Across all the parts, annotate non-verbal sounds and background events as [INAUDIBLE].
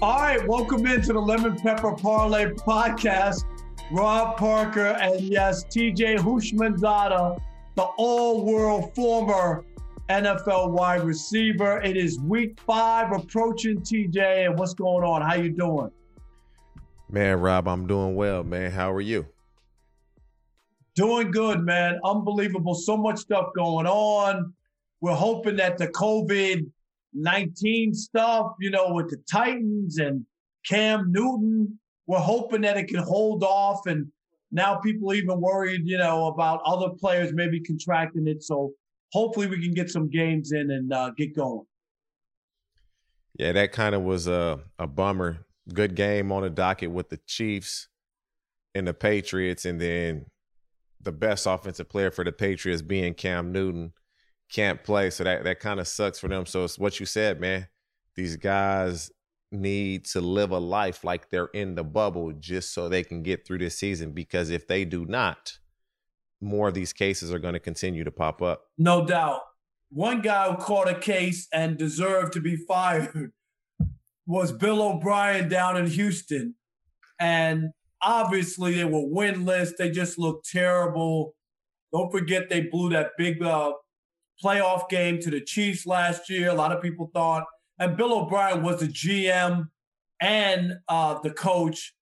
All right, welcome into the Lemon Pepper Parlay podcast. Rob Parker and yes, TJ Houshmandzadeh, the all-world former NFL wide receiver. It is week five approaching TJ. And what's going on? How you doing? Man, Rob, I'm doing well, man. How are you? Doing good, man. Unbelievable. So much stuff going on. We're hoping that the COVID 19 stuff, you know, with the Titans and Cam Newton, we're hoping that it can hold off. And now people even worried, you know, about other players maybe contracting it. So hopefully we can get some games in and uh, get going. Yeah, that kind of was a, a bummer. Good game on the docket with the Chiefs and the Patriots, and then the best offensive player for the Patriots being Cam Newton can't play. So that, that kind of sucks for them. So it's what you said, man. These guys need to live a life like they're in the bubble just so they can get through this season. Because if they do not, more of these cases are going to continue to pop up. No doubt. One guy who caught a case and deserved to be fired [LAUGHS] was Bill O'Brien down in Houston. And obviously they were winless. They just looked terrible. Don't forget they blew that big uh, playoff game to the Chiefs last year. A lot of people thought, and Bill O'Brien was the GM and uh, the coach.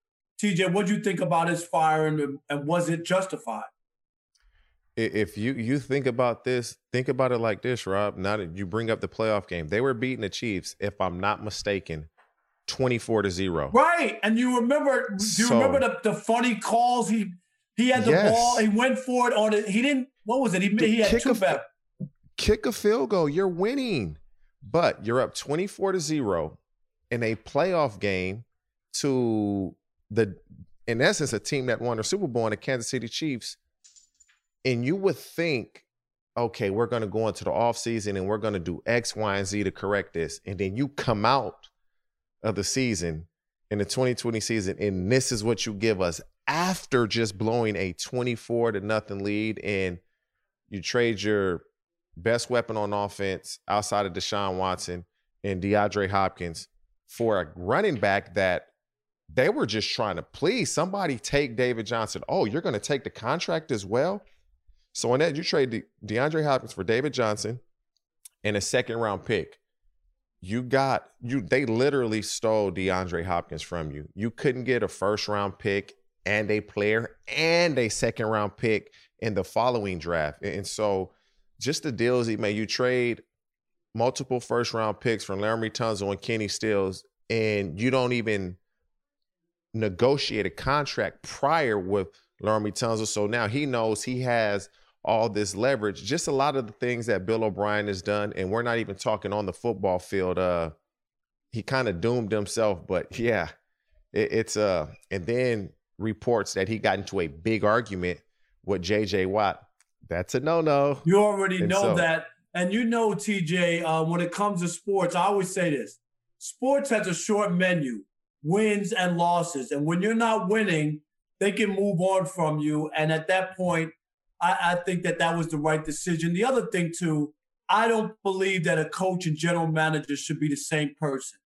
TJ, what do you think about his firing, and, and was it justified? If you you think about this, think about it like this, Rob. Now that you bring up the playoff game, they were beating the Chiefs, if I'm not mistaken, 24 to 0. Right. And you remember do you so, remember the, the funny calls he he had the yes. ball, he went for it on it. He didn't what was it? He, he had two back kick a field goal, you're winning. But you're up 24 to 0 in a playoff game to the in essence a team that won the Super Bowl the Kansas City Chiefs. And you would think, okay, we're going to go into the offseason and we're going to do X, Y, and Z to correct this. And then you come out of the season in the 2020 season, and this is what you give us after just blowing a 24 to nothing lead, and you trade your best weapon on offense outside of Deshaun Watson and DeAndre Hopkins for a running back that they were just trying to please somebody take David Johnson. Oh, you're going to take the contract as well? So in that, you trade De- DeAndre Hopkins for David Johnson and a second round pick. You got you they literally stole DeAndre Hopkins from you. You couldn't get a first round pick and a player and a second round pick in the following draft. And so just the deals he made. You trade multiple first round picks from Laremy Tunsil and Kenny Stills, and you don't even negotiate a contract prior with Laremy Tunsil. So now he knows he has all this leverage. Just a lot of the things that Bill O'Brien has done, and we're not even talking on the football field. Uh, he kind of doomed himself, but yeah, it, it's uh, and then reports that he got into a big argument with J.J. Watt that's a no no. You already and know so, that. And you know, TJ, uh, when it comes to sports, I always say this sports has a short menu, wins and losses. And when you're not winning, they can move on from you. And at that point, I, I think that that was the right decision. The other thing, too, I don't believe that a coach and general manager should be the same person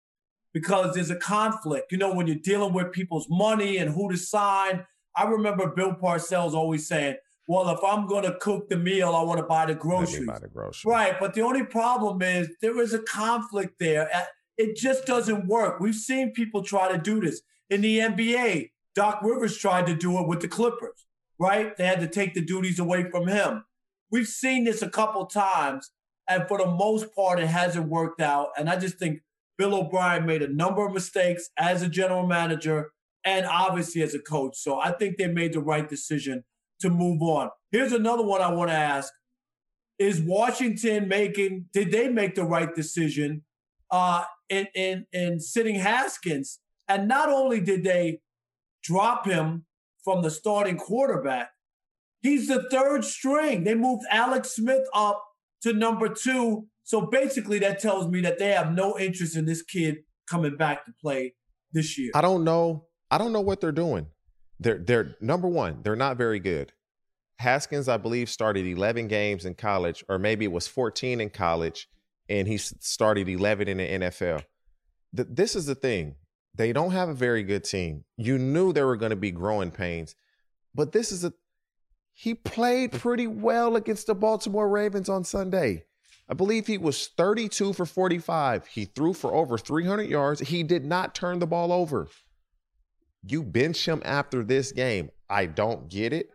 because there's a conflict. You know, when you're dealing with people's money and who to sign. I remember Bill Parcells always saying, well, if I'm going to cook the meal, I want to buy the groceries. Buy the groceries. Right. But the only problem is there is a conflict there. It just doesn't work. We've seen people try to do this in the NBA. Doc Rivers tried to do it with the Clippers, right? They had to take the duties away from him. We've seen this a couple times, and for the most part, it hasn't worked out. And I just think Bill O'Brien made a number of mistakes as a general manager and obviously as a coach. So I think they made the right decision to move on. Here's another one I want to ask. Is Washington making, did they make the right decision uh, in, in, in sitting Haskins? And not only did they drop him from the starting quarterback, he's the third string. They moved Alex Smith up to number two. So basically, that tells me that they have no interest in this kid coming back to play this year. I don't know. I don't know what they're doing. They're they're number one. They're not very good. Haskins, I believe, started 11 games in college, or maybe it was 14 in college, and he started 11 in the NFL. The, this is the thing. They don't have a very good team. You knew there were going to be growing pains, but this is a. He played pretty well against the Baltimore Ravens on Sunday. I believe he was 32 for 45. He threw for over 300 yards. He did not turn the ball over. You bench him after this game. I don't get it.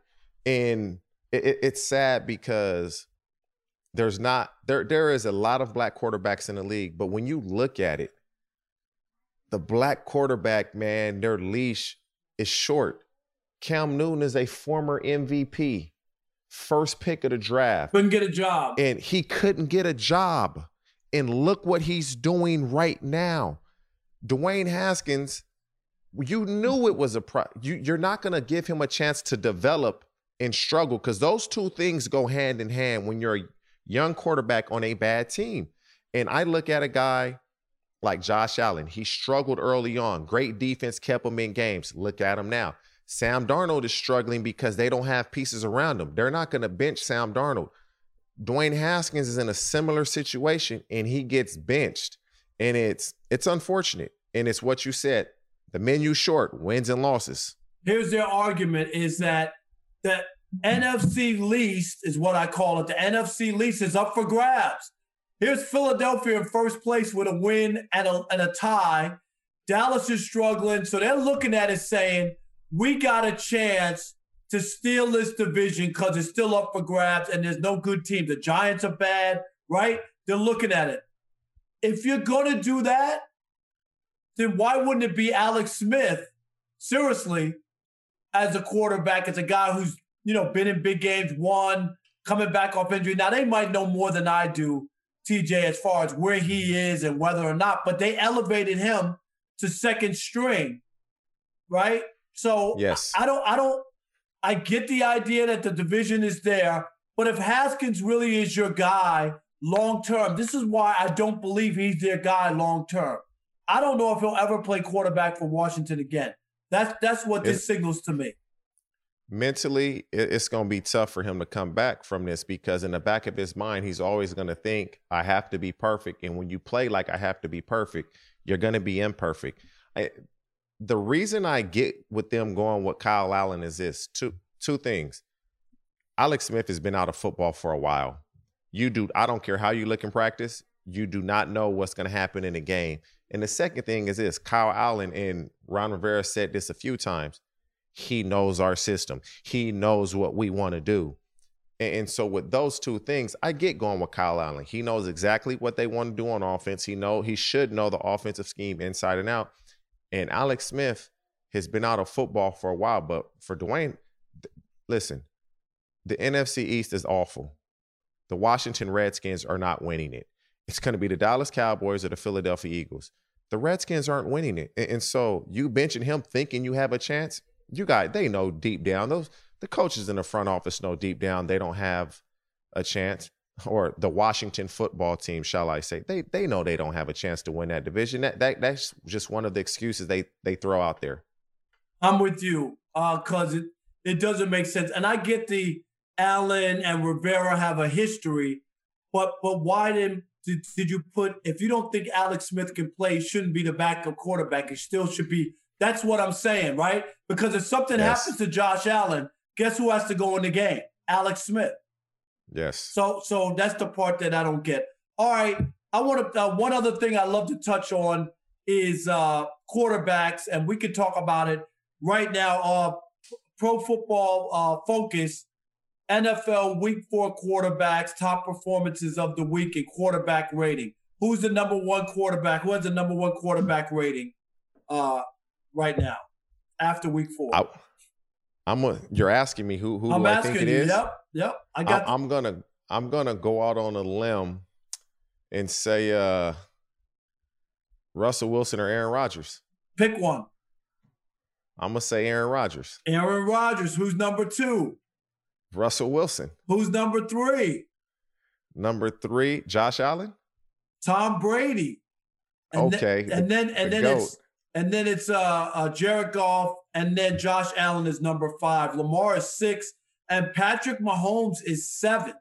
And it, it's sad because there's not there there is a lot of black quarterbacks in the league, but when you look at it, the black quarterback, man, their leash is short. Cam Newton is a former MVP, first pick of the draft. Couldn't get a job. And he couldn't get a job. And look what he's doing right now. Dwayne Haskins, you knew it was a pro. You, you're not going to give him a chance to develop and struggle because those two things go hand in hand when you're a young quarterback on a bad team. And I look at a guy like Josh Allen. He struggled early on. Great defense kept him in games. Look at him now. Sam Darnold is struggling because they don't have pieces around him. They're not going to bench Sam Darnold. Dwayne Haskins is in a similar situation and he gets benched. And it's it's unfortunate. And it's what you said. The menu short, wins and losses. Here's their argument is that the NFC least is what I call it. The NFC least is up for grabs. Here's Philadelphia in first place with a win and a, and a tie. Dallas is struggling. So they're looking at it saying, we got a chance to steal this division because it's still up for grabs and there's no good team. The Giants are bad, right? They're looking at it. If you're going to do that, then why wouldn't it be Alex Smith, seriously, as a quarterback, as a guy who's, you know, been in big games, won, coming back off injury. Now, they might know more than I do, TJ, as far as where he is and whether or not, but they elevated him to second string, right? So yes. I don't, I don't, I get the idea that the division is there, but if Haskins really is your guy long term, this is why I don't believe he's their guy long term. I don't know if he'll ever play quarterback for Washington again. That's that's what this signals to me. Mentally, it's going to be tough for him to come back from this because in the back of his mind, he's always going to think, "I have to be perfect." And when you play like I have to be perfect, you're going to be imperfect. I, the reason I get with them going with Kyle Allen is this: two two things. Alex Smith has been out of football for a while. You do. I don't care how you look in practice. You do not know what's going to happen in a game. And the second thing is this Kyle Allen and Ron Rivera said this a few times. He knows our system, he knows what we want to do. And, so with those two things, I get going with Kyle Allen. He knows exactly what they want to do on offense. He know he should know the offensive scheme inside and out. And Alex Smith has been out of football for a while, but for Dwayne, listen, the NFC East is awful. The Washington Redskins are not winning it. It's going to be the Dallas Cowboys or the Philadelphia Eagles. The Redskins aren't winning it. And, and so you benching him thinking you have a chance, you got they know deep down. Those the coaches in the front office know deep down they don't have a chance. Or the Washington football team, shall I say. They they know they don't have a chance to win that division. That, that that's just one of the excuses they they throw out there. I'm with you. Uh, cause it it doesn't make sense. And I get the Allen and Rivera have a history, but but why didn't did, did you put if you don't think Alex Smith can play, shouldn't be the backup quarterback. It still should be. That's what I'm saying, right? Because if something yes. happens to Josh Allen, guess who has to go in the game? Alex Smith. Yes. So so that's the part that I don't get. All right, I want to. Uh, one other thing I love to touch on is uh, quarterbacks, and we can talk about it right now. Uh, Pro Football uh, Focus NFL Week Four quarterbacks, top performances of the week in quarterback rating. Who's the number one quarterback? Who has the number one quarterback rating uh, right now after Week Four? I, am You're asking me who who I'm do I think it you, is? Yep, yep. I got. I, I'm gonna I'm gonna go out on a limb and say uh, Russell Wilson or Aaron Rodgers. Pick one. I'm gonna say Aaron Rodgers. Aaron Rodgers. Who's number two? Russell Wilson. Who's number three? Number three, Josh Allen. Tom Brady. And okay. Then, and then and the then goat. it's and then it's uh, uh Jared Goff, and then Josh Allen is number five. Lamar is six, and Patrick Mahomes is seven.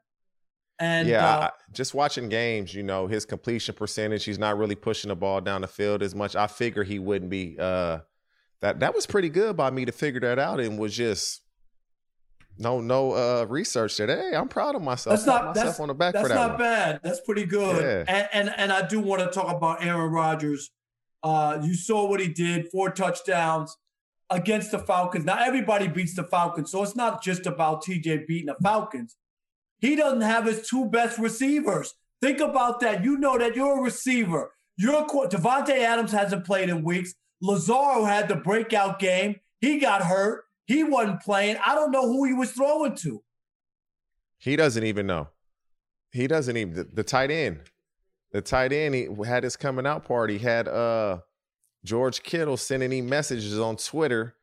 And yeah, uh, I, just watching games, you know, his completion percentage, he's not really pushing the ball down the field as much. I figure he wouldn't be. Uh, that that was pretty good by me to figure that out, and was just no no uh, research that. Hey, I'm proud of myself. That's not myself on the back that's for that not one. bad. That's pretty good. Yeah. And, and and I do want to talk about Aaron Rodgers. Uh, you saw what he did, four touchdowns against the Falcons. Now everybody beats the Falcons, so it's not just about TJ beating the Falcons. He doesn't have his two best receivers. Think about that. You know that you're a receiver. You're a, Davante Adams hasn't played in weeks. Lazard had the breakout game. He got hurt. He wasn't playing. I don't know who he was throwing to. He doesn't even know. He doesn't even the, the tight end. The tight end he had his coming out party. Had uh George Kittle sending him messages on Twitter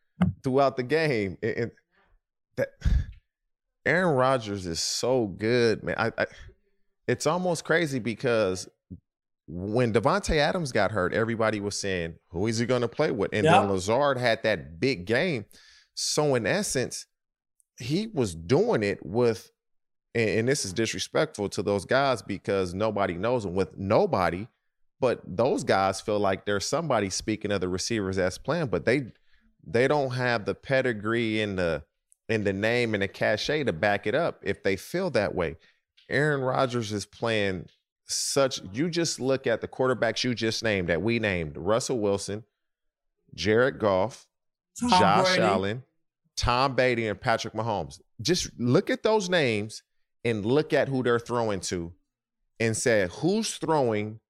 throughout the game. And, and that [SIGHS] Aaron Rodgers is so good, man. I, I it's almost crazy because when Davante Adams got hurt, everybody was saying, "Who is he going to play with?" And Yep. then Lazard had that big game. So in essence, he was doing it with, and, and this is disrespectful to those guys because nobody knows him. With nobody, but those guys feel like there's somebody speaking of the receivers as playing, but they they don't have the pedigree and the and the name and the cachet to back it up if they feel that way. Aaron Rodgers is playing such you just look at the quarterbacks you just named that we named Russell Wilson, Jared Goff, Tom Josh Brady. Allen, Tom Brady, and Patrick Mahomes. Just look at those names and look at who they're throwing to and say who's throwing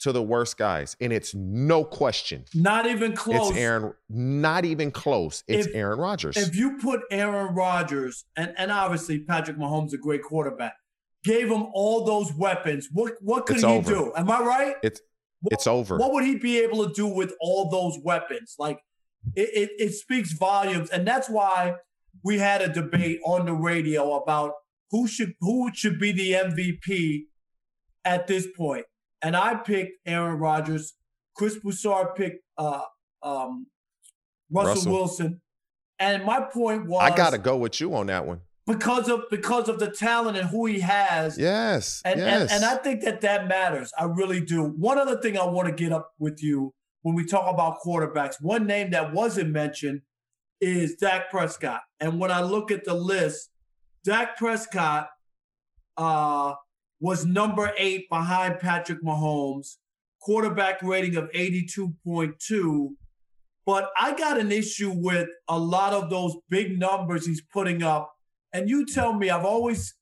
to the worst guys. And it's no question. Not even close. It's Aaron, not even close. It's If- Aaron Rodgers. if you put Aaron Rodgers and, and obviously Patrick Mahomes a great quarterback, gave him all those weapons, what what could It's he over. do? Am I right? It's What- it's over. What would he be able to do with all those weapons? Like it, it, it speaks volumes, and that's why we had a debate on the radio about who should who should be the MVP at this point. And I picked Aaron Rodgers. Chris Broussard picked uh, um, Russell, Russell. Wilson. And my point was I gotta go with you on that one. because of because of the talent and who he has. Yes. And, yes. and and I think that that matters. I really do. One other thing I want to get up with you when we talk about quarterbacks, one name that wasn't mentioned is Dak Prescott. And when I look at the list, Dak Prescott uh, was number eight behind Patrick Mahomes, quarterback rating of 82.2. But I got an issue with a lot of those big numbers he's putting up. And you tell me, I've always,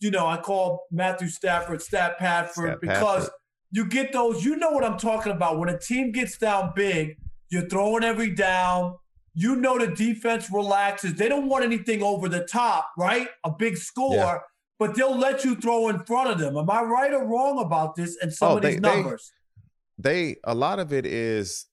you know, I call Matthew Stafford Stat Padford Stat because. You get those, you know what I'm talking about. When a team gets down big, you're throwing every down. You know the defense relaxes. They don't want anything over the top, right? A big score, Yeah. but they'll let you throw in front of them. Am I right or wrong about this and some Oh, of these they- they- numbers? they a lot of it is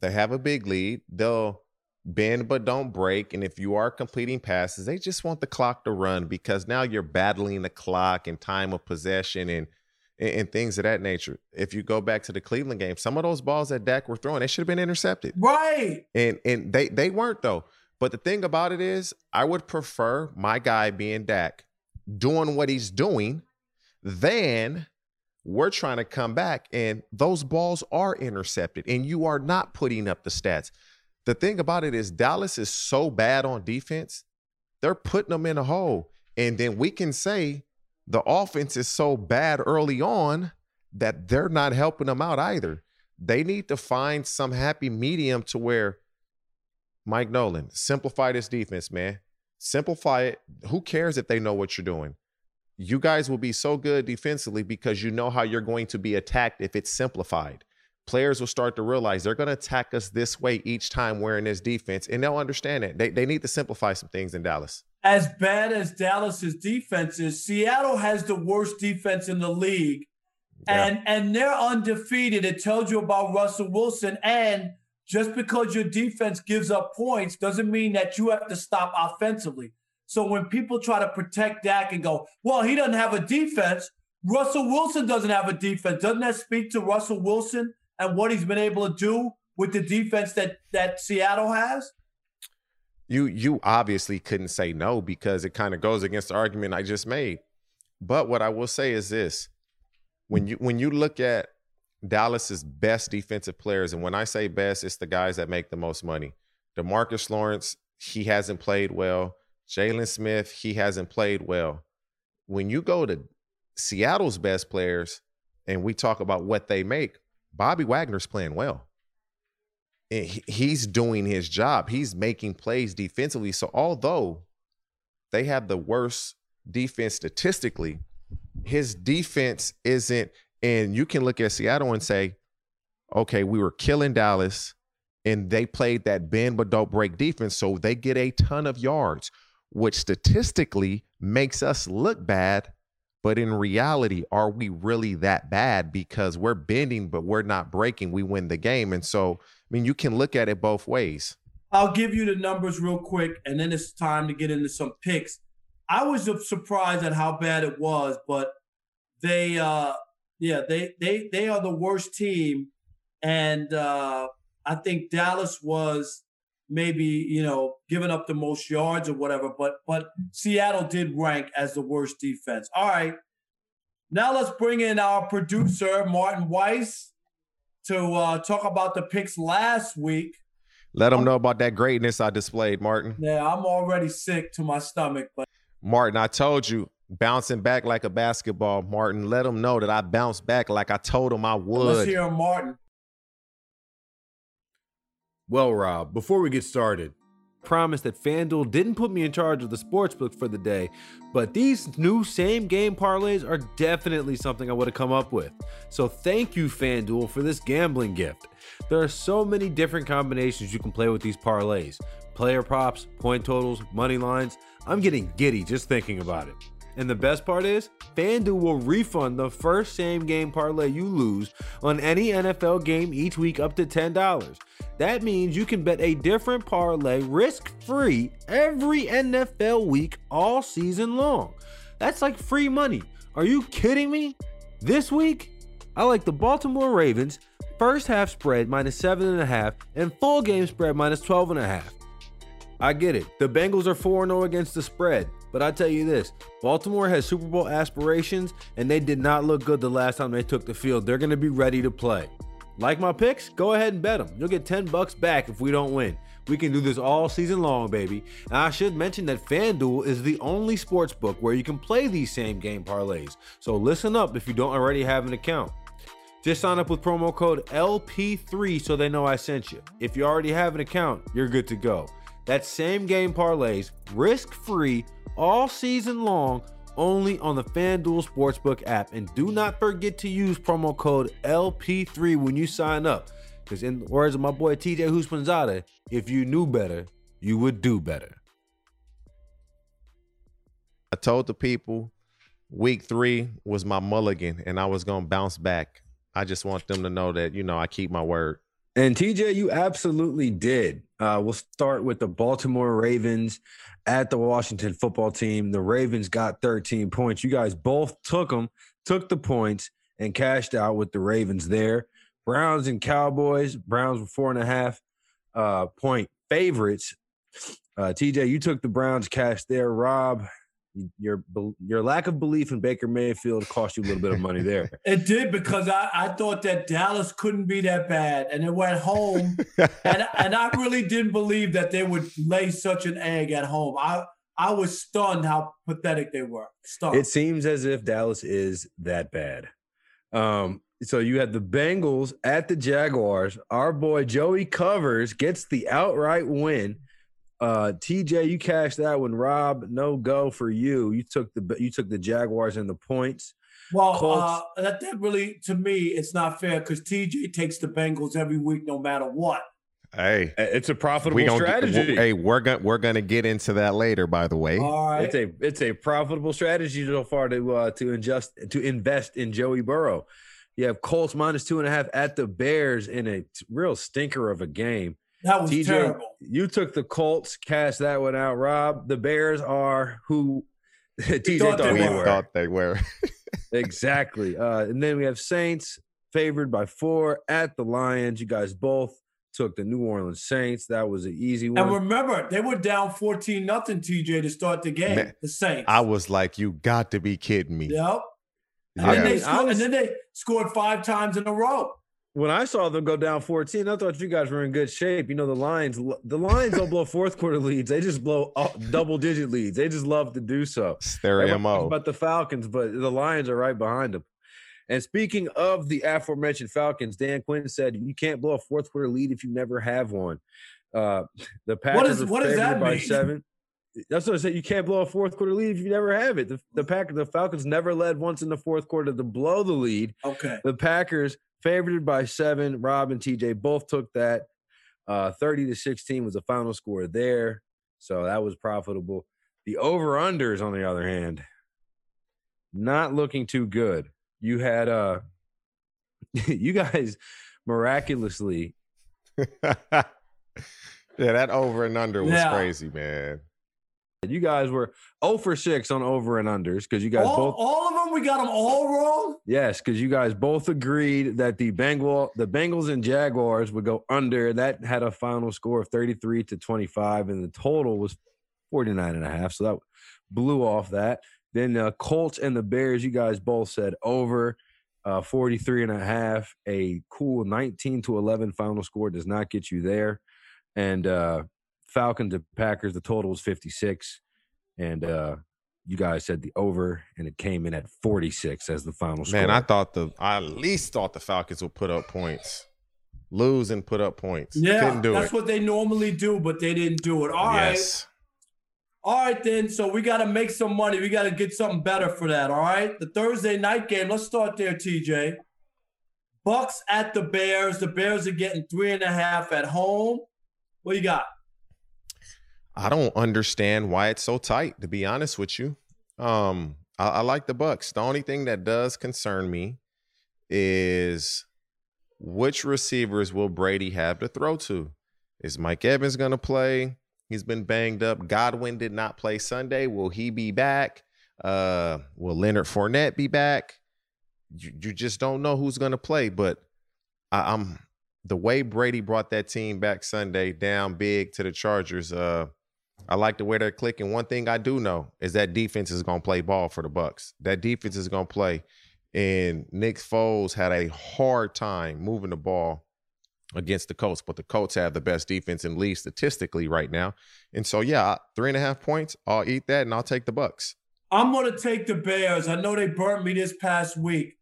they have a big lead. They'll bend but don't break. And if you are completing passes, they just want the clock to run because now you're battling the clock and time of possession and and, and things of that nature. If you go back to the Cleveland game, some of those balls that Dak were throwing, they should have been intercepted. right. And and they they weren't though. But the thing about it is, I would prefer my guy being Dak doing what he's doing than we're trying to come back and those balls are intercepted and you are not putting up the stats. The thing about it is Dallas is so bad on defense, they're putting them in a hole. And then we can say the offense is so bad early on that they're not helping them out either. They need to find some happy medium to where Mike Nolan, simplify this defense, man. Simplify it. Who cares if they know what you're doing? You guys will be so good defensively because you know how you're going to be attacked if it's simplified. Players will start to realize they're going to attack us this way each time we're in this defense, and they'll understand it. They, they need to simplify some things in Dallas. As bad as Dallas's defense is, Seattle has the worst defense in the league. Yeah. And and they're undefeated. It tells you about Russell Wilson. And just because your defense gives up points doesn't mean that you have to stop offensively. So when people try to protect Dak and go, well, he doesn't have a defense, Russell Wilson doesn't have a defense. Doesn't that speak to Russell Wilson and what he's been able to do with the defense that that Seattle has? You you obviously couldn't say no because it kind of goes against the argument I just made. But what I will say is this: when you when you look at Dallas's best defensive players, and when I say best, it's the guys that make the most money. Demarcus Lawrence, he hasn't played well. Jaylon Smith, he hasn't played well. When you go to Seattle's best players, and we talk about what they make, Bobby Wagner's playing well. And he's doing his job. He's making plays defensively. So although they have the worst defense statistically, his defense isn't. And you can look at Seattle and say, okay, we were killing Dallas and they played that bend but don't break defense. So they get a ton of yards, which statistically makes us look bad. But in reality, are we really that bad? Because we're bending, but we're not breaking. We win the game. And so, I mean, you can look at it both ways. I'll give you the numbers real quick, and then it's time to get into some picks. I was surprised at how bad it was, but they, uh, yeah, they they they are the worst team, and uh, I think Dallas was maybe you know giving up the most yards or whatever, but but Seattle did rank as the worst defense. All right, now let's bring in our producer Martin Weiss to uh, talk about the picks last week. Let them know about that greatness I displayed, Martin. Yeah, I'm already sick to my stomach, but Martin, I told you, bouncing back like a basketball, Martin. Let them know that I bounced back like I told them I would. Let's hear Martin. Well, Rob, before we get started, promise that FanDuel didn't put me in charge of the sportsbook for the day, but these new same game parlays are definitely something I would have come up with. So thank you, FanDuel, for this gambling gift. There are so many different combinations you can play with these parlays player props, point totals, money lines. I'm getting giddy just thinking about it. And the best part is, FanDuel will refund the first same game parlay you lose on any NFL game each week up to $10. That means you can bet a different parlay risk free every NFL week all season long. That's like free money. Are you kidding me? This week, I like the Baltimore Ravens first half spread minus 7.5 and full game spread minus 12.5. I get it. The Bengals are 4 0 against the spread. But I tell you this Baltimore has Super Bowl aspirations, and they did not look good the last time they took the field. They're going to be ready to play. Like my picks? Go ahead and bet them. You'll get 10 bucks back if we don't win. We can do this all season long, baby. And I should mention that FanDuel is the only sports book where you can play these same game parlays. So listen up if you don't already have an account. Just sign up with promo code LP3 so they know I sent you. If you already have an account, you're good to go. That same game parlays, risk free, all season long, only on the FanDuel Sportsbook app. And do not forget to use promo code LP3 when you sign up. Because, in the words of my boy TJ Houshmandzadeh, if you knew better, you would do better. I told the people week three was my mulligan and I was going to bounce back. I just want them to know that, you know, I keep my word. And TJ, you absolutely did. Uh, we'll start with the Baltimore Ravens at the Washington football team. The Ravens got 13 points. You guys both took them, took the points, and cashed out with the Ravens there. Browns and Cowboys. Browns were four and a half uh, point favorites. Uh, TJ, you took the Browns cash there. Rob, your your lack of belief in Baker Mayfield cost you a little bit of money there. [LAUGHS] It did because I, I thought that Dallas couldn't be that bad, and it went home, [LAUGHS] and and I really didn't believe that they would lay such an egg at home. I I was stunned how pathetic they were. Stunned. It seems as if Dallas is that bad. Um, so you had the Bengals at the Jaguars. Our boy Joey Covers gets the outright win. Uh, TJ, you cashed that one. Rob, no go for you. You took the you took the Jaguars and the points. Well, uh, that, that really to me it's not fair because TJ takes the Bengals every week no matter what. Hey, it's a profitable we strategy. Get, hey, we're gonna we're gonna get into that later. By the way, all right. It's a it's a profitable strategy so far to uh, to ingest to invest in Joey Burrow. You have Colts minus two and a half at the Bears in a real stinker of a game. That was TJ, terrible. You took the Colts, cast that one out. Rob, the Bears are who [LAUGHS] TJ thought, thought, they were. thought they were. [LAUGHS] exactly. Uh, and then we have Saints favored by four at the Lions. You guys both took the New Orleans Saints. That was an easy one. And remember, they were down 14 nothing, TJ, to start the game. Man, the Saints. I was like, you got to be kidding me. Yep. And, yeah. then they scored, was, and then they scored five times in a row. When I saw them go down 14, I thought you guys were in good shape. You know, the Lions, the Lions don't blow fourth quarter leads. They just blow double digit leads. They just love to do so. Stereo mo. About the Falcons, but the Lions are right behind them. And speaking of the aforementioned Falcons, Dan Quinn said you can't blow a fourth quarter lead if you never have one. Uh, the Packers what, is, what does that by mean? seven. That's what I said. You can't blow a fourth quarter lead if you never have it. The, the Packers, the Falcons never led once in the fourth quarter to blow the lead. Okay. The Packers favored by seven. Rob and TJ both took that. Uh, 30 to 16 was the final score there. So that was profitable. The over unders, on the other hand, not looking too good you had uh [LAUGHS] you guys miraculously [LAUGHS] yeah that over and under was yeah. crazy man you guys were 0 for 6 on over and unders because you guys all, both all of them we got them all wrong yes because you guys both agreed that the bengal the bengals and jaguars would go under that had a final score of 33 to 25 and the total was 49 and a half so that blew off that then the Colts and the Bears, you guys both said over uh, 43 and a half. A cool 19 to 11 final score does not get you there. And uh, Falcons and Packers, the total was 56. And uh, you guys said the over, and it came in at 46 as the final score. Man, I thought the, I at least thought the Falcons would put up points. Lose and put up points. Yeah, that's it. what they normally do, but they didn't do it. All yes. right. All right, then. So we got to make some money. We got to get something better for that. All right. The Thursday night game. Let's start there, TJ. Bucks at the Bears. The Bears are getting three and a half at home. What you got? I don't understand why it's so tight. To be honest with you, um, I, I like the Bucks. The only thing that does concern me is which receivers will Brady have to throw to? Is Mike Evans going to play? He's been banged up. Godwin did not play Sunday. Will he be back? Uh, will Leonard Fournette be back? You, you just don't know who's going to play. But I, am the way Brady brought that team back Sunday down big to the Chargers. Uh, I like the way they're clicking. One thing I do know is that defense is going to play ball for the Bucks. That defense is going to play. And Nick Foles had a hard time moving the ball against the Colts, but the Colts have the best defense in league statistically right now. And so, yeah, three and a half points. I'll eat that, and I'll take the Bucks. I'm going to take the Bears. I know they burnt me this past week,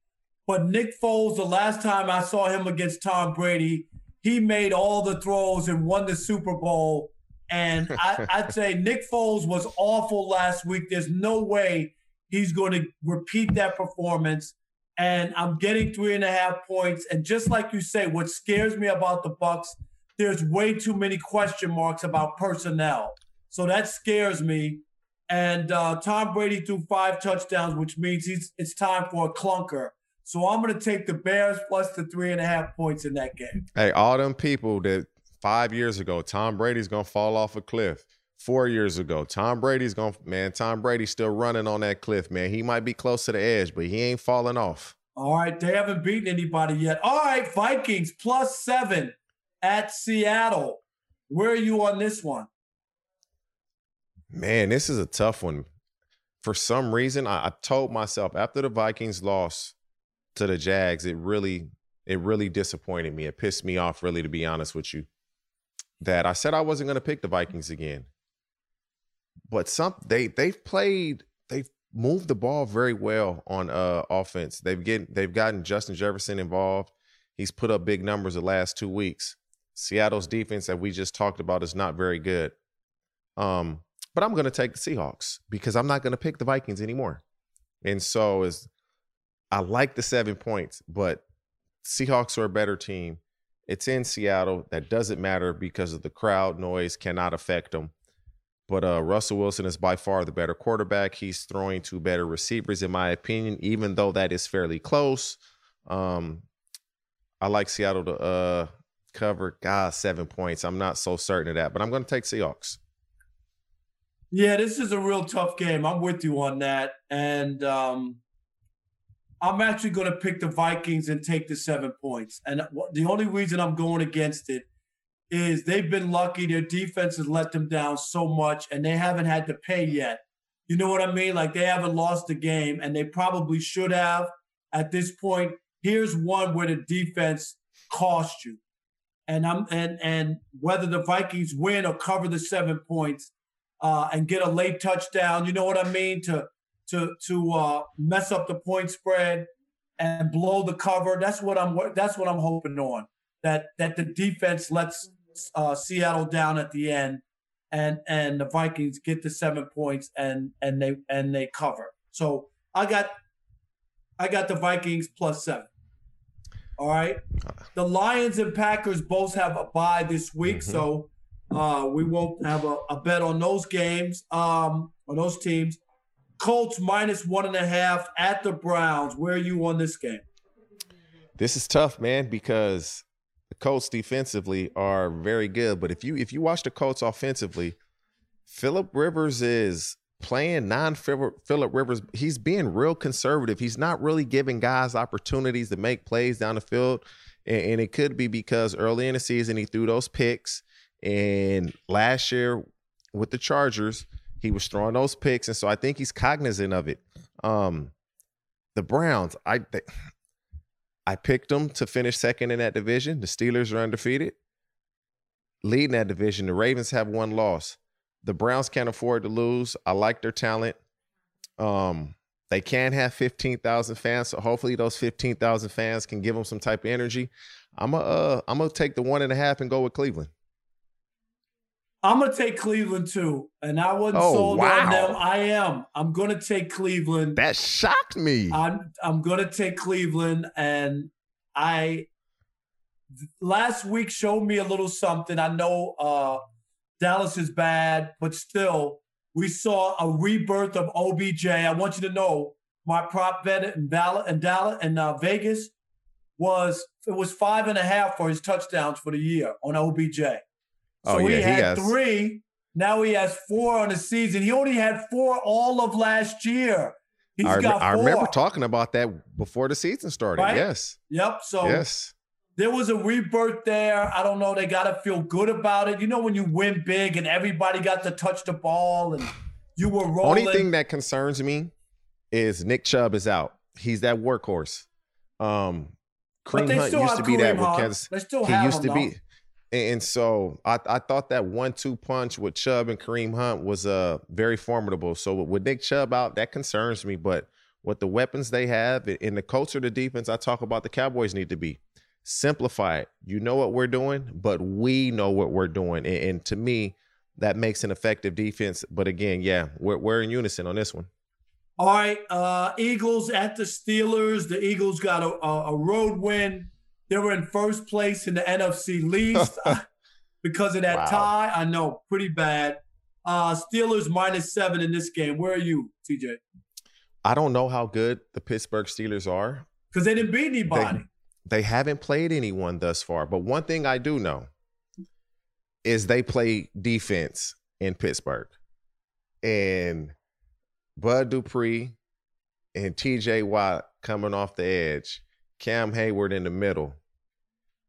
but Nick Foles, the last time I saw him against Tom Brady, he made all the throws and won the Super Bowl. And I, would say Nick Foles was awful last week. There's no way he's going to repeat that performance and I'm getting three and a half points. And just like you say, what scares me about the Bucks, there's way too many question marks about personnel. So that scares me. And uh, Tom Brady threw five touchdowns, which means he's it's time for a clunker. So I'm going to take the Bears plus the three and a half points in that game. Hey, all them people that five years ago, Tom Brady's going to fall off a cliff. Four years ago, Tom Brady's gonna man, Tom Brady's still running on that cliff, man. He might be close to the edge, but he ain't falling off. All right, they haven't beaten anybody yet. All right, Vikings plus seven at Seattle. Where are you on this one? Man, this is a tough one. For some reason, I, I told myself after the Vikings lost to the Jags, it really, it really disappointed me. It pissed me off, really, to be honest with you. That I said I wasn't going to pick the Vikings again. But some they they've played they've moved the ball very well on uh, offense. They've get they've gotten Justin Jefferson involved. He's put up big numbers the last two weeks. Seattle's defense that we just talked about is not very good. Um, but I'm going to take the Seahawks because I'm not going to pick the Vikings anymore. And so is I like the seven points, but Seahawks are a better team. It's in Seattle. That doesn't matter because of the crowd noise cannot affect them. But uh, Russell Wilson is by far the better quarterback. He's throwing to better receivers, in my opinion, even though that is fairly close. Um, I like Seattle to uh, cover, God, seven points. I'm not so certain of that, but I'm going to take Seahawks. Yeah, this is a real tough game. I'm with you on that. And um, I'm actually going to pick the Vikings and take the seven points. And the only reason I'm going against it is they've been lucky. Their defense has let them down so much, and they haven't had to pay yet. You know what I mean? Like they haven't lost the game, and they probably should have at this point. Here's one where the defense cost you, and I'm and and whether the Vikings win or cover the seven points, uh, and get a late touchdown. You know what I mean? To to to uh, mess up the point spread and blow the cover. That's what I'm. That's what I'm hoping on. That that the defense lets uh, Seattle down at the end, and and the Vikings get the seven points and and they and they cover. So I got I got the Vikings plus seven. All right. The Lions and Packers both have a bye this week, mm-hmm. so uh, we won't have a, a, bet on those games, um, on those teams. Colts minus one and a half at the Browns. Where are you on this game? This is tough, man, because the Colts defensively are very good. But if you if you watch the Colts offensively, Philip Rivers is playing non Philip Rivers. He's being real conservative. He's not really giving guys opportunities to make plays down the field. And, and it could be because early in the season he threw those picks. And last year with the Chargers, he was throwing those picks, and so I think he's cognizant of it. Um, the Browns, I I picked them to finish second in that division. The Steelers are undefeated, leading that division. The Ravens have one loss. The Browns can't afford to lose. I like their talent. Um, they can have 15,000 fans, so hopefully those 15,000 fans can give them some type of energy. I'm a, uh, I'm gonna take the one and a half and go with Cleveland. I'm gonna take Cleveland too, and I wasn't oh, sold wow. on them. I am. I'm gonna take Cleveland. That shocked me. I'm I'm gonna take Cleveland, and I last week showed me a little something. I know uh, Dallas is bad, but still, we saw a rebirth of OBJ. I want you to know my prop bet in Dallas and Dallas and uh, Vegas was it was five and a half for his touchdowns for the year on OBJ. So oh, yeah, he had he has... three. Now he has four on the season. He only had four all of last year. He's I, got I remember talking about that before the season started. Right? Yes. Yep. So yes. There was a rebirth there. I don't know. They got to feel good about it. You know, when you win big and everybody got to touch the ball and you were rolling. Only thing that concerns me is Nick Chubb is out. He's that workhorse. Um, Kareem Hunt used to be Kareem that with Kansas. They still he used to though. be. And so I, I thought that one-two punch with Chubb and Kareem Hunt was uh very formidable. So with Nick Chubb out, that concerns me. But with the weapons they have in the culture of the defense, I talk about the Cowboys need to be simplify it. You know what we're doing, but we know what we're doing. And, and to me, that makes an effective defense. But again, yeah, we're we're in unison on this one. All right, uh, Eagles at the Steelers. The Eagles got a, a road win. They were in first place in the NFC least [LAUGHS] because of that wow. tie. I know, pretty bad. Uh, Steelers minus seven in this game. Where are you, TJ? I don't know how good the Pittsburgh Steelers are because they didn't beat anybody. They, they haven't played anyone thus far. But one thing I do know is they play defense in Pittsburgh, and Bud Dupree and T.J. Watt coming off the edge Cam Heyward in the middle.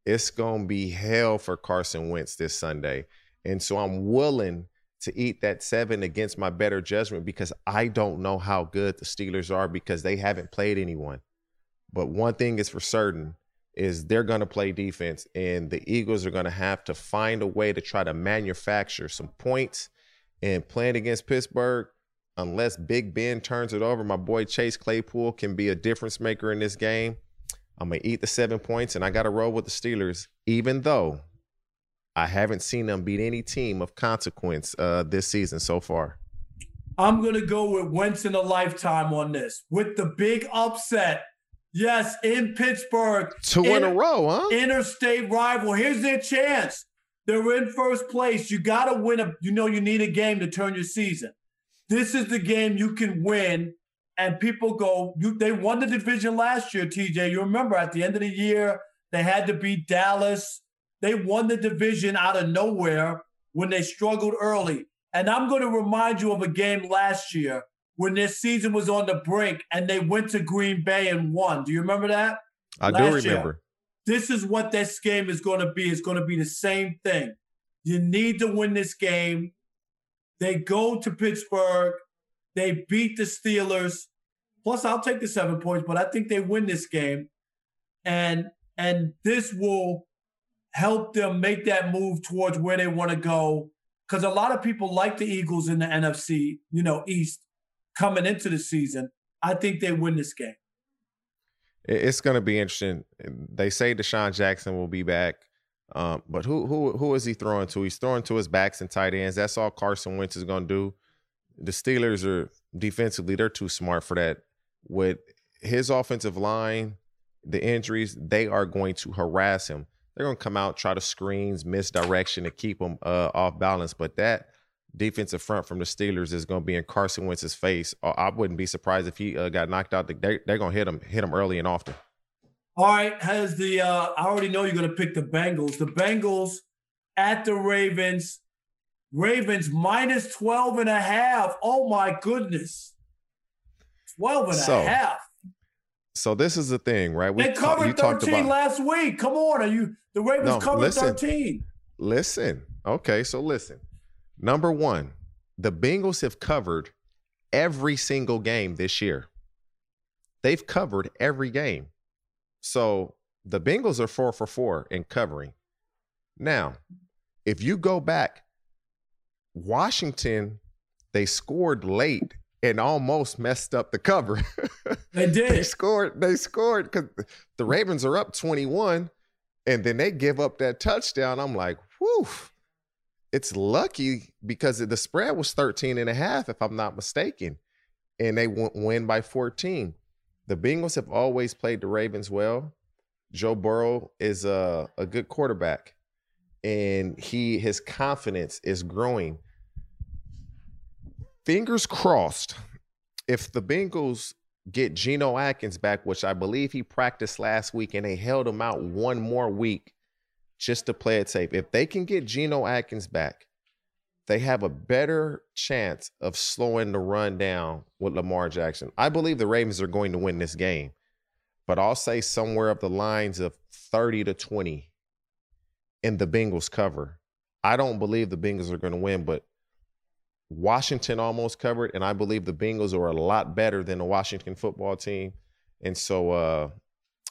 It's going to be hell for Carson Wentz this Sunday. And so I'm willing to eat that seven against my better judgment because I don't know how good the Steelers are because they haven't played anyone. But one thing is for certain is they're going to play defense and the Eagles are going to have to find a way to try to manufacture some points and playing against Pittsburgh unless Big Ben turns it over my boy Chase Claypool can be a difference maker in this game I'm gonna eat the seven points, and I got to roll with the Steelers, even though I haven't seen them beat any team of consequence uh, this season so far. I'm gonna go with once in a lifetime on this with the big upset. Yes, in Pittsburgh, two in, in a row, huh? Interstate rival. Here's their chance. They're in first place. You got to win a. You know, you need a game to turn your season. This is the game you can win and people go, you, they won the division last year, TJ. You remember at the end of the year, they had to beat Dallas. They won the division out of nowhere when they struggled early. And I'm going to remind you of a game last year when their season was on the brink and they went to Green Bay and won. Do you remember that? I last do remember. This is what this game is going to be. It's going to be the same thing. You need to win this game. They go to Pittsburgh. They beat the Steelers. Plus, I'll take the seven points, but I think they win this game. And and this will help them make that move towards where they want to go. Because a lot of people like the Eagles in the NFC, you know, East coming into the season. I think they win this game. It's going to be interesting. They say DeSean Jackson will be back, um, but who who who is he throwing to? He's throwing to his backs and tight ends. That's all Carson Wentz is going to do. The Steelers are defensively; they're too smart for that. With his offensive line, the injuries, they are going to harass him. They're going to come out, try to screens, misdirection to keep him uh, off balance. But that defensive front from the Steelers is going to be in Carson Wentz's face. Uh, I wouldn't be surprised if he uh, got knocked out. They, they're going to hit him, hit him early and often. All right, has the uh, I already know you're going to pick the Bengals. The Bengals at the Ravens. Ravens minus 12 and a half. Oh my goodness. 12 and so, a half. So this is the thing, right? We they covered ta- 13 about, last week. Come on, are you the Ravens no, covered listen, 13? Listen. Okay, so listen. Number one, the Bengals have covered every single game this year. They've covered every game. So the Bengals are four for four in covering. Now, if you go back, Washington, they scored late and almost messed up the cover. [LAUGHS] They did. they scored. They scored because the Ravens are up 21, and then they give up that touchdown. I'm like, whew it's lucky because the spread was 13 and a half, if I'm not mistaken, and they win by 14. The Bengals have always played the Ravens well. Joe Burrow is a, a good quarterback, and he his confidence is growing. Fingers crossed, if the Bengals get Geno Atkins back, which I believe he practiced last week, and they held him out one more week just to play it safe. If they can get Geno Atkins back, they have a better chance of slowing the run down with Lamar Jackson. I believe the Ravens are going to win this game, but I'll say somewhere up the lines of 30 to 20 in the Bengals cover. I don't believe the Bengals are going to win, but Washington almost covered, and I believe the Bengals are a lot better than the Washington football team. And so uh,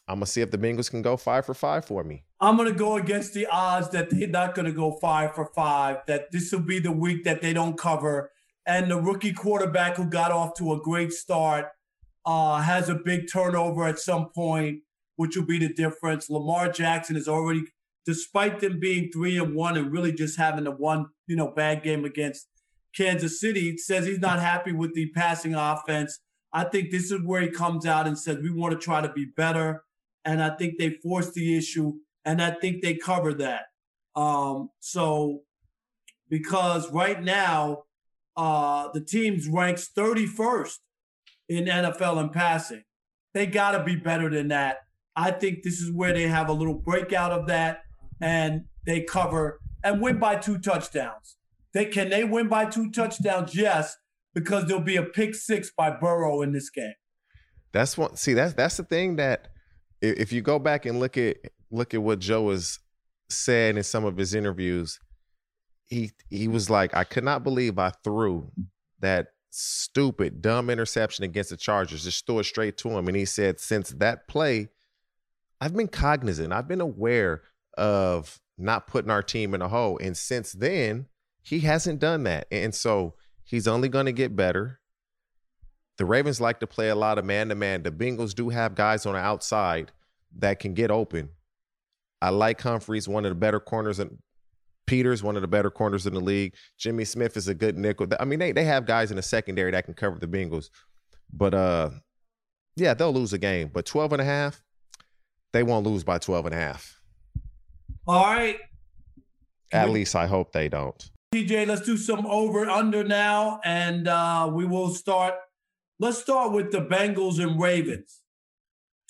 I'm gonna see if the Bengals can go five for five for me. I'm gonna go against the odds that they're not gonna go five for five. That this will be the week that they don't cover, and the rookie quarterback who got off to a great start uh, has a big turnover at some point, which will be the difference. Lamar Jackson is already, despite them being three and one and really just having the one, you know, bad game against Kansas City, says he's not happy with the passing offense. I think this is where he comes out and says we want to try to be better and I think they forced the issue, and I think they cover that. Um, so because right now uh, the team's ranks 31st in NFL in passing, they got to be better than that. I think this is where they have a little breakout of that, and they cover and win by two touchdowns. They can they win by two touchdowns? Yes, because there'll be a pick six by Burrow in this game. That's what. See, that's that's the thing that if you go back and look at look at what Joe has said in some of his interviews, he he was like, I could not believe I threw that stupid, dumb interception against the Chargers. Just threw it straight to him. And he said, since that play, I've been cognizant. I've been aware of not putting our team in a hole. And since then, he hasn't done that. And so he's only going to get better. The Ravens like to play a lot of man to man. The Bengals do have guys on the outside that can get open. I like Humphries, one of the better corners, and Peters, one of the better corners in the league. Jimmy Smith is a good nickel. I mean, they they have guys in the secondary that can cover the Bengals. But uh yeah, they'll lose a game. But 12 and a half, they won't lose by 12 and a half. All right. At least I hope they don't. TJ, let's do some over under now, and uh, we will start Let's start with the Bengals and Ravens.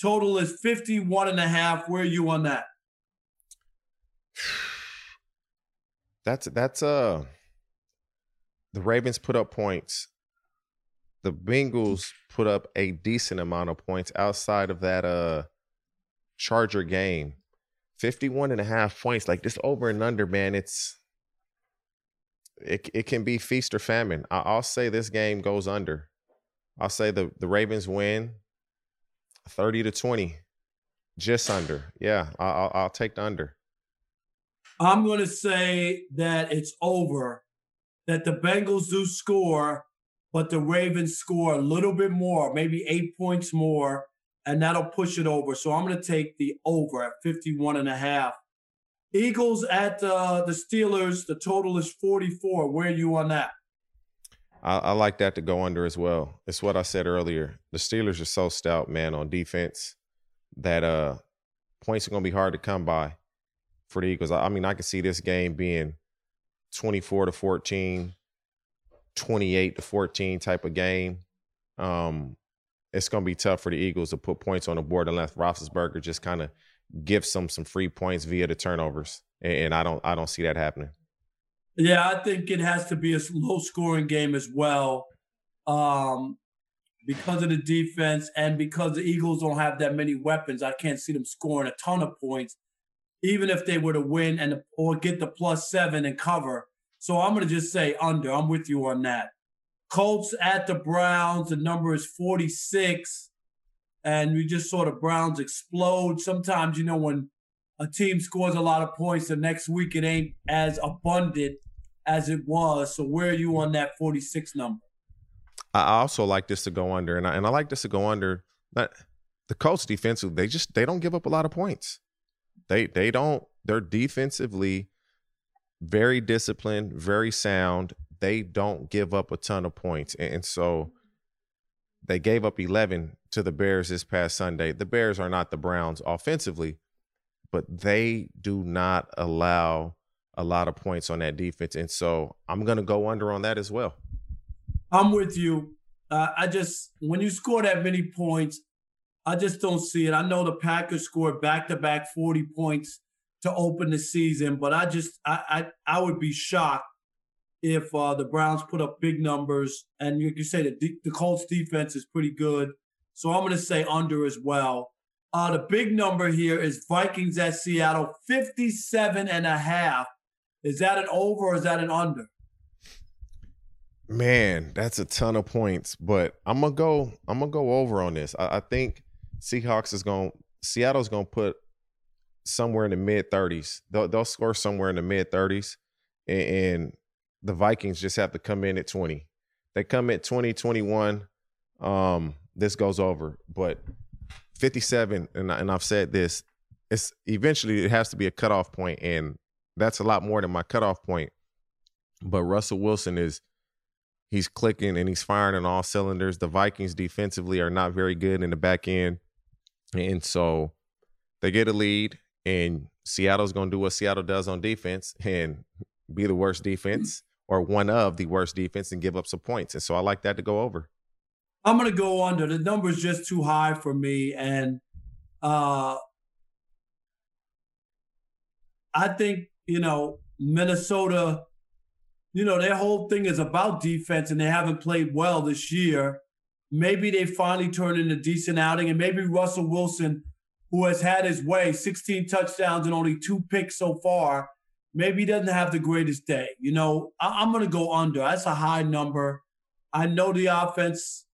Total is 51 and a half. Where are you on that? [SIGHS] That's that's uh the Ravens put up points. The Bengals put up a decent amount of points outside of that uh Charger game. 51 and a half points. Like this over and under, man, it's it it can be feast or famine. I, will say this game goes under. I'll say the the Ravens win 30 to 20. Just under. Yeah, I'll, I'll take the under. I'm going to say that it's over, that the Bengals do score, but the Ravens score a little bit more, maybe eight points more, and that'll push it over. So I'm going to take the over at 51 and a half. Eagles at uh, the Steelers, the total is 44. Where are you on that? I, I, like that to go under as well. It's what I said earlier. The Steelers are so stout, man, on defense that uh points are gonna be hard to come by for the Eagles. I, I mean, I can see this game being 24 to 14, 28 to 14 type of game. Um, it's going to be tough for the Eagles to put points on the board unless Roethlisberger just kind of gives some some free points via the turnovers, and, and I don't I don't see that happening. Yeah, I think it has to be a low scoring game as well, um, because of the defense and because the Eagles don't have that many weapons. I can't see them scoring a ton of points, even if they were to win and or get the plus seven and cover. So I'm going to just say under. I'm with you on that. Colts at the Browns. The number is 46. And we just saw the Browns explode. Sometimes, you know, when a team scores a lot of points, the next week it ain't as abundant as it was. So where are you on that 46 number? I also like this to go under, and I, and I like this to go under. The Colts defensive, they just they don't give up a lot of points. They they don't. They're defensively very disciplined, very sound, they don't give up a ton of points. And so they gave up 11 to the Bears this past Sunday. The Bears are not the Browns offensively, but they do not allow a lot of points on that defense. And so I'm going to go under on that as well. I'm with you. Uh, I just, when you score that many points, I just don't see it. I know the Packers scored back to back 40 points to open the season, but I just, I, I, I would be shocked if uh, the Browns put up big numbers, and you, can say the, the Colts defense is pretty good. So I'm going to say under as well. Uh, the big number here is Vikings at Seattle, 57 and a half. Is that an over or is that an under? Man, that's a ton of points, but I'm gonna go. I'm gonna go over on this. I, I think Seahawks is going. Seattle's gonna put somewhere in the mid 30s. They'll, they'll score somewhere in the mid 30s, and, and the Vikings just have to come in at 20. They come at 20, 21. Um, this goes over. But 57, and, and I've said this, it's eventually it has to be a cutoff point, and that's a lot more than my cutoff point. But Russell Wilson is he's clicking and he's firing on all cylinders. The Vikings defensively are not very good in the back end. And so they get a lead, and Seattle's going to do what Seattle does on defense and be the worst defense or one of the worst defense and give up some points. And so I like that to go over. I'm going to go under. The number's just too high for me. And uh, I think, you know, Minnesota, you know, their whole thing is about defense and they haven't played well this year. Maybe they finally turn in a decent outing. And maybe Russell Wilson, who has had his way, 16 touchdowns and only two picks so far, maybe he doesn't have the greatest day. You know, I, am going to go under. That's a high number. I know the offense,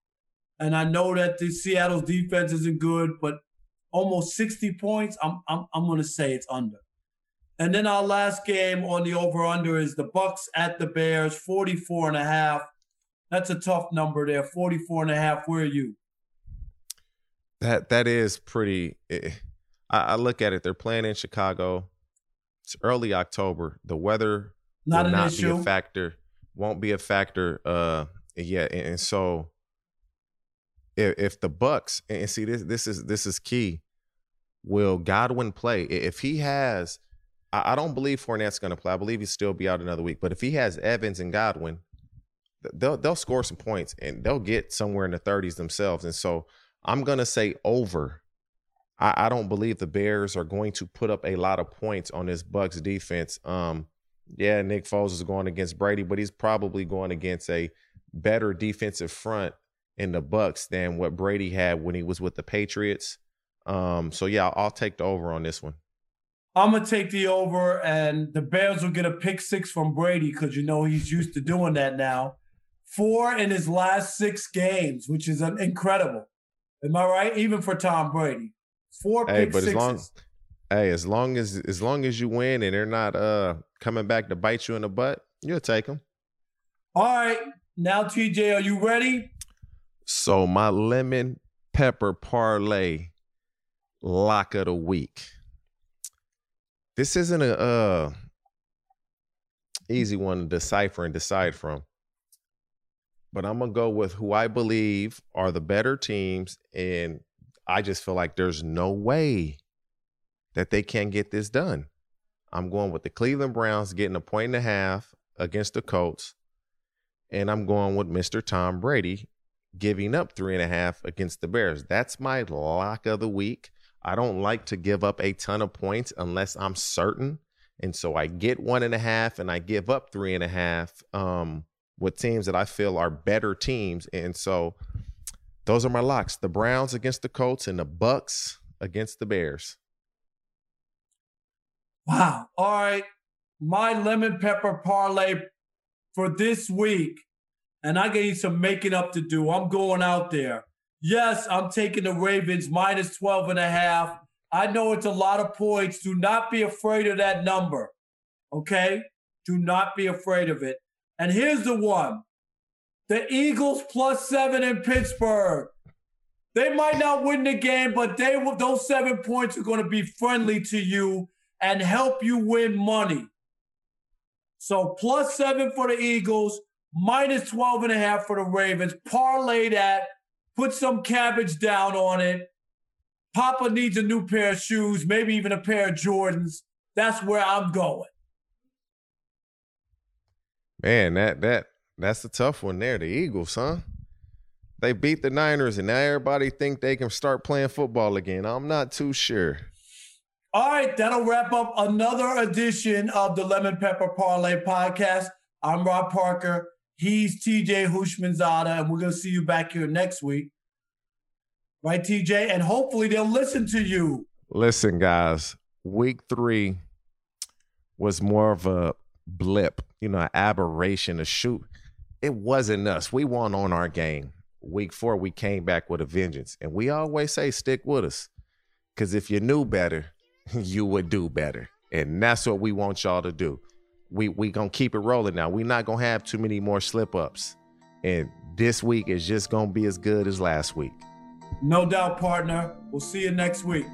and I know that the Seattle's defense isn't good, but almost 60 points. I'm I'm I'm going to say it's under. And then our last game on the over under is the Bucs at the Bears, 44 and a half. That's a tough number there, 44 and a half. Where are you? That that is pretty. Eh, I, I look at it. They're playing in Chicago. It's early October. The weather not will not issue. be a factor. Won't be a factor uh yet. And, and so if, if the Bucs and see this this is this is key. Will Godwin play? If he has, I, I don't believe Fournette's going to play. I believe he'll still be out another week. But if he has Evans and Godwin, they'll they'll score some points and they'll get somewhere in the 30s themselves. And so I'm going to say over I, I don't believe the Bears are going to put up a lot of points on this Bucs defense. Um, yeah, Nick Foles is going against Brady, but he's probably going against a better defensive front in the Bucks than what Brady had when he was with the Patriots. Um, so yeah, I'll, I'll take the over on this one. I'm gonna take the over, and the Bears will get a pick six from Brady because you know he's used to doing that now. Four in his last six games, which is incredible. Am I right? Even for Tom Brady, four hey, pick but sixes. As long, hey, as long as as long as you win and they're not uh coming back to bite you in the butt, you'll take them. All right, now TJ, are you ready? So my lemon pepper parlay lock of the week. This isn't a uh, easy one to decipher and decide from. But I'm gonna go with who I believe are the better teams, and I just feel like there's no way that they can get this done. I'm going with the Cleveland Browns getting a point and a half against the Colts, and I'm going with Mr. Tom Brady giving up three and a half against the Bears. That's my lock of the week. I don't like to give up a ton of points unless I'm certain. And so I get one and a half and I give up three and a half um, with teams that I feel are better teams. And so those are my locks. The Browns against the Colts and the Bucs against the Bears. Wow. All right. My lemon pepper parlay for this week, and I you some making up to do. I'm going out there. Yes, I'm taking the Ravens minus 12 and a half. I know it's a lot of points. Do not be afraid of that number. Okay? Do not be afraid of it. And here's the one the Eagles plus seven in Pittsburgh. They might not win the game, but they will, those seven points are going to be friendly to you and help you win money. So plus seven for the Eagles, minus 12 and a half for the Ravens. Parlay that put some cabbage down on it. Papa needs a new pair of shoes, maybe even a pair of Jordans. That's where I'm going. Man, that that that's the tough one there. The Eagles, huh? They beat the Niners, and now everybody think they can start playing football again. I'm not too sure. All right, that'll wrap up another edition of the Lemon Pepper Parlay podcast. I'm Rob Parker. He's TJ Houshmandzadeh, and we're going to see you back here next week. Right, TJ? And hopefully they'll listen to you. Listen, guys, week three was more of a blip, you know, an aberration, a shoot. It wasn't us. We won on our game. Week four, we came back with a vengeance. And we always say, stick with us. Because if you knew better, [LAUGHS] you would do better. And that's what we want y'all to do we we gonna keep it rolling now. We're not gonna have too many more slip ups, and this week is just gonna be as good as last week. No doubt, partner. We'll see you next week.